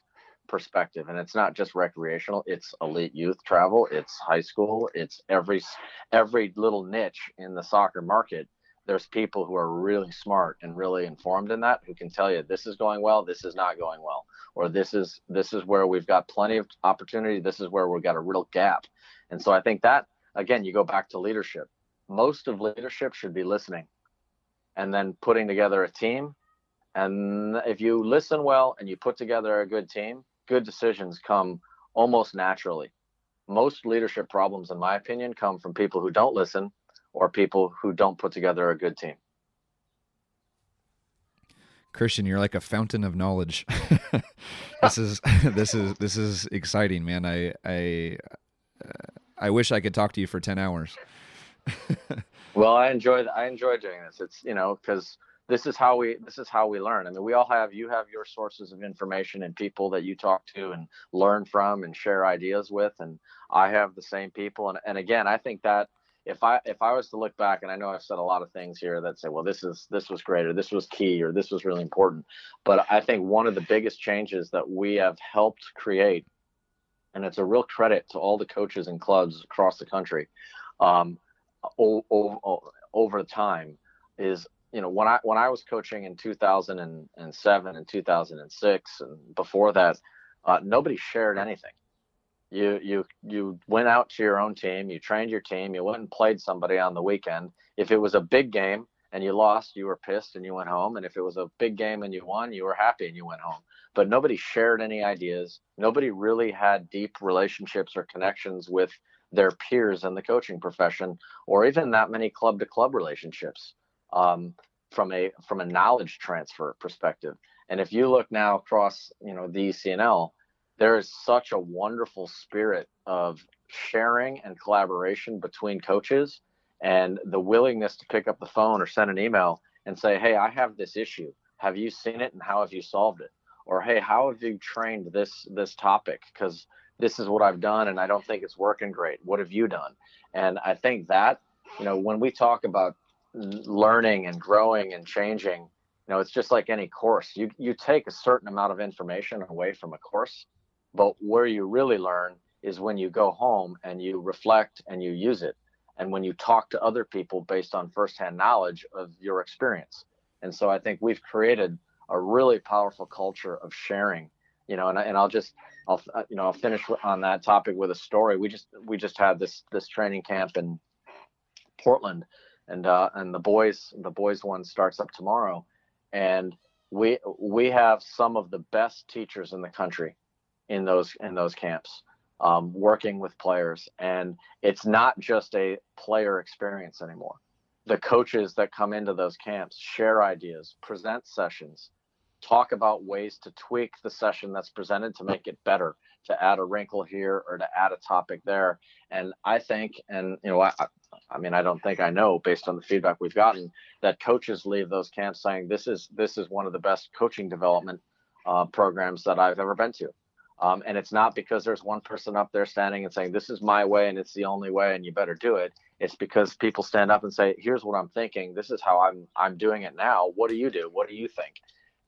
perspective and it's not just recreational it's elite youth travel it's high school it's every every little niche in the soccer market there's people who are really smart and really informed in that who can tell you this is going well this is not going well or this is this is where we've got plenty of opportunity this is where we've got a real gap and so i think that again you go back to leadership most of leadership should be listening and then putting together a team. And if you listen well and you put together a good team, good decisions come almost naturally. Most leadership problems, in my opinion, come from people who don't listen or people who don't put together a good team. Christian, you're like a fountain of knowledge. this is this is this is exciting, man. I I uh, I wish I could talk to you for ten hours. well, I enjoy I enjoy doing this. It's you know because this is how we this is how we learn. I mean, we all have you have your sources of information and people that you talk to and learn from and share ideas with, and I have the same people. And and again, I think that if I if I was to look back, and I know I've said a lot of things here that say, well, this is this was great or this was key or this was really important, but I think one of the biggest changes that we have helped create, and it's a real credit to all the coaches and clubs across the country. Um, over, over time is you know when I when I was coaching in 2007 and 2006 and before that, uh, nobody shared anything. You you you went out to your own team, you trained your team, you went and played somebody on the weekend. If it was a big game, and you lost, you were pissed and you went home. And if it was a big game and you won, you were happy and you went home. But nobody shared any ideas. Nobody really had deep relationships or connections with their peers in the coaching profession, or even that many club to club relationships um, from a from a knowledge transfer perspective. And if you look now across, you know, the ECNL, there is such a wonderful spirit of sharing and collaboration between coaches and the willingness to pick up the phone or send an email and say, Hey, I have this issue. Have you seen it and how have you solved it? Or hey, how have you trained this this topic? Because this is what I've done and I don't think it's working great. What have you done? And I think that, you know, when we talk about learning and growing and changing, you know, it's just like any course. You you take a certain amount of information away from a course, but where you really learn is when you go home and you reflect and you use it and when you talk to other people based on firsthand knowledge of your experience. And so I think we've created a really powerful culture of sharing, you know, and, and I'll just, I'll, uh, you know, I'll finish on that topic with a story. We just, we just had this, this training camp in Portland and, uh, and the boys, the boys one starts up tomorrow and we, we have some of the best teachers in the country in those, in those camps um, working with players. And it's not just a player experience anymore. The coaches that come into those camps share ideas, present sessions, talk about ways to tweak the session that's presented to make it better, to add a wrinkle here or to add a topic there. And I think, and you know, I, I mean, I don't think I know based on the feedback we've gotten that coaches leave those camps saying this is this is one of the best coaching development uh, programs that I've ever been to. Um, and it's not because there's one person up there standing and saying, this is my way and it's the only way and you better do it. It's because people stand up and say, here's what I'm thinking. This is how I'm, I'm doing it now. What do you do? What do you think?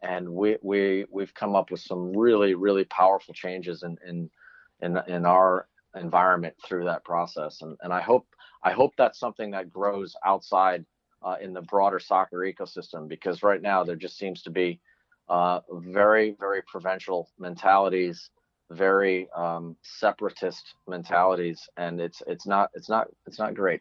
And we, we, we've come up with some really, really powerful changes in, in, in, in our environment through that process. And, and I hope, I hope that's something that grows outside uh, in the broader soccer ecosystem, because right now there just seems to be uh, very, very provincial mentalities very um, separatist mentalities, and it's it's not it's not it's not great.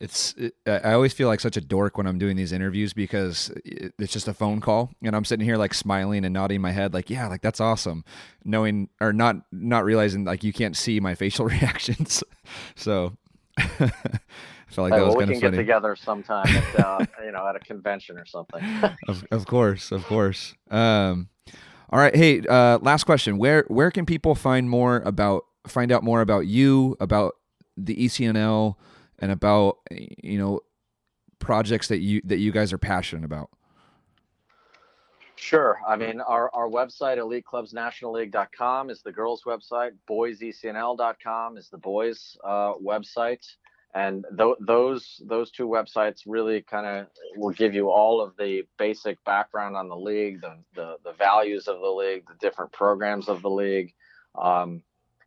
It's it, I always feel like such a dork when I'm doing these interviews because it's just a phone call and I'm sitting here like smiling and nodding my head like yeah like that's awesome knowing or not not realizing like you can't see my facial reactions so I felt like that was well, we can funny. get together sometime at uh, you know at a convention or something of, of course of course um all right. Hey, uh, last question. Where where can people find more about find out more about you, about the ECNL, and about you know projects that you that you guys are passionate about? Sure. I mean, our, our website, eliteclubsnationalleague.com, is the girls' website. Boysecnl.com is the boys' uh, website and th- those those two websites really kind of will give you all of the basic background on the league, the, the, the values of the league, the different programs of the league. Um,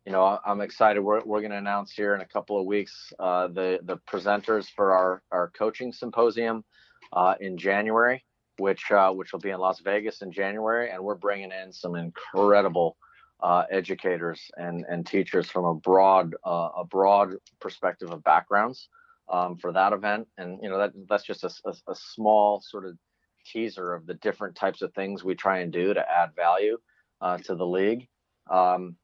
you know, I'm excited. We're, we're going to announce here in a couple of weeks uh, the the presenters for our our coaching symposium uh, in January, which uh, which will be in Las Vegas in January, and we're bringing in some incredible uh, educators and, and teachers from a broad uh, a broad perspective of backgrounds um, for that event. And you know that that's just a, a, a, small sort of teaser of the different types of things we try and do to add value uh, to the league. Um,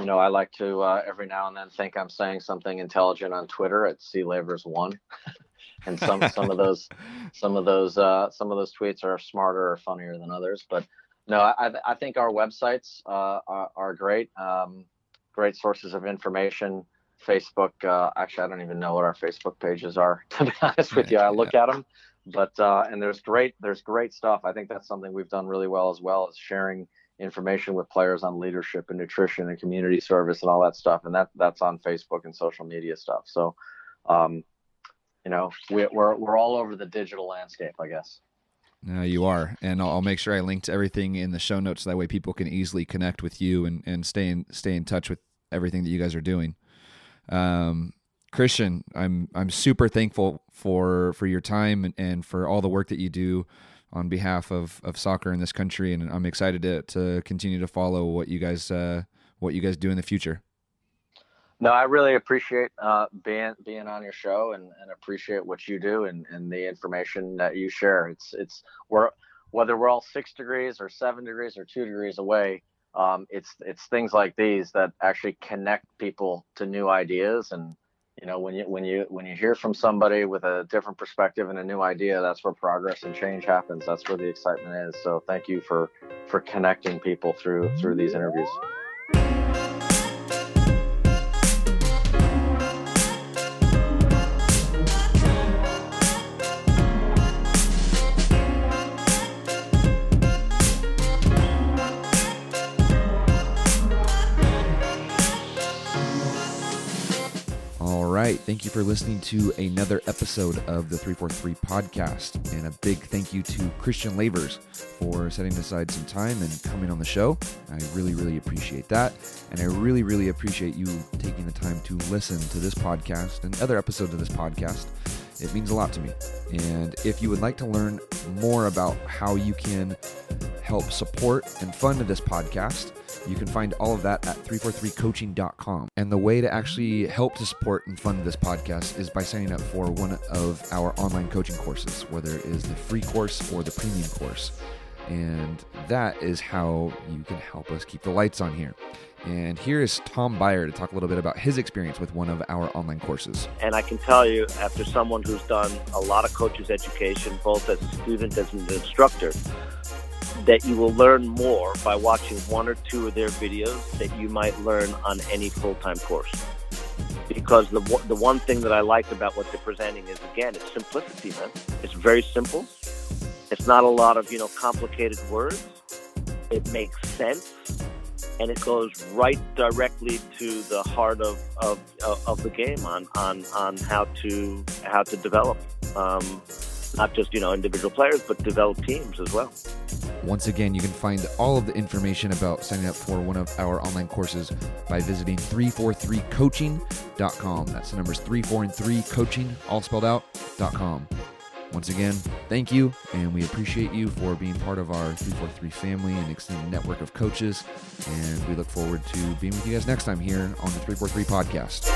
you know, I like to uh, every now and then think I'm saying something intelligent on Twitter at C Lavers one. and some some of those some of those uh, some of those tweets are smarter or funnier than others. But no, I, I think our websites uh, are, are, great, um, great sources of information. Facebook, uh, actually, I don't even know what our Facebook pages are. To be honest with you, I look at them, but uh, and there's great, there's great stuff. I think that's something we've done really well as well as sharing information with players on leadership and nutrition and community service and all that stuff. And that that's on Facebook and social media stuff. So, um, you know, we, we're we're all over the digital landscape, I guess. Uh, you are, and I'll, I'll, make sure I link to everything in the show notes so that way people can easily connect with you and, and stay in stay in touch with everything that you guys are doing. Um, Christian, I'm I'm super thankful for for your time and, and for all the work that you do on behalf of, of soccer in this country, and I'm excited to, to continue to follow what you guys uh, what you guys do in the future. No, I really appreciate uh, being being on your show and, and appreciate what you do and, and the information that you share. It's it's we're whether we're all six degrees or seven degrees or two degrees away. Um, it's it's things like these that actually connect people to new ideas and you know when you when you when you hear from somebody with a different perspective and a new idea that's where progress and change happens that's where the excitement is so thank you for for connecting people through through these interviews right. Thank you for listening to another episode of the 343 podcast. And a big thank you to Christian Lavers for setting aside some time and coming on the show. I really, really appreciate that. And I really, really appreciate you taking the time to listen to this podcast and other episodes of this podcast. It means a lot to me. And if you would like to learn more about how you can help support and fund this podcast, you can find all of that at 343coaching.com. And the way to actually help to support and fund this podcast is by signing up for one of our online coaching courses, whether it is the free course or the premium course. And that is how you can help us keep the lights on here. And here is Tom Byer to talk a little bit about his experience with one of our online courses. And I can tell you, after someone who's done a lot of coaches education, both as a student as an instructor, that you will learn more by watching one or two of their videos that you might learn on any full-time course. Because the the one thing that I like about what they're presenting is again, it's simplicity, man. It's very simple. It's not a lot of you know complicated words. It makes sense, and it goes right directly to the heart of of, of the game on on on how to how to develop. Um, not just you know individual players, but develop teams as well. Once again, you can find all of the information about signing up for one of our online courses by visiting 343coaching.com. That's the numbers 34 and 3 coaching, all spelled out, .com. Once again, thank you, and we appreciate you for being part of our 343 family and extended network of coaches. And we look forward to being with you guys next time here on the 343 podcast.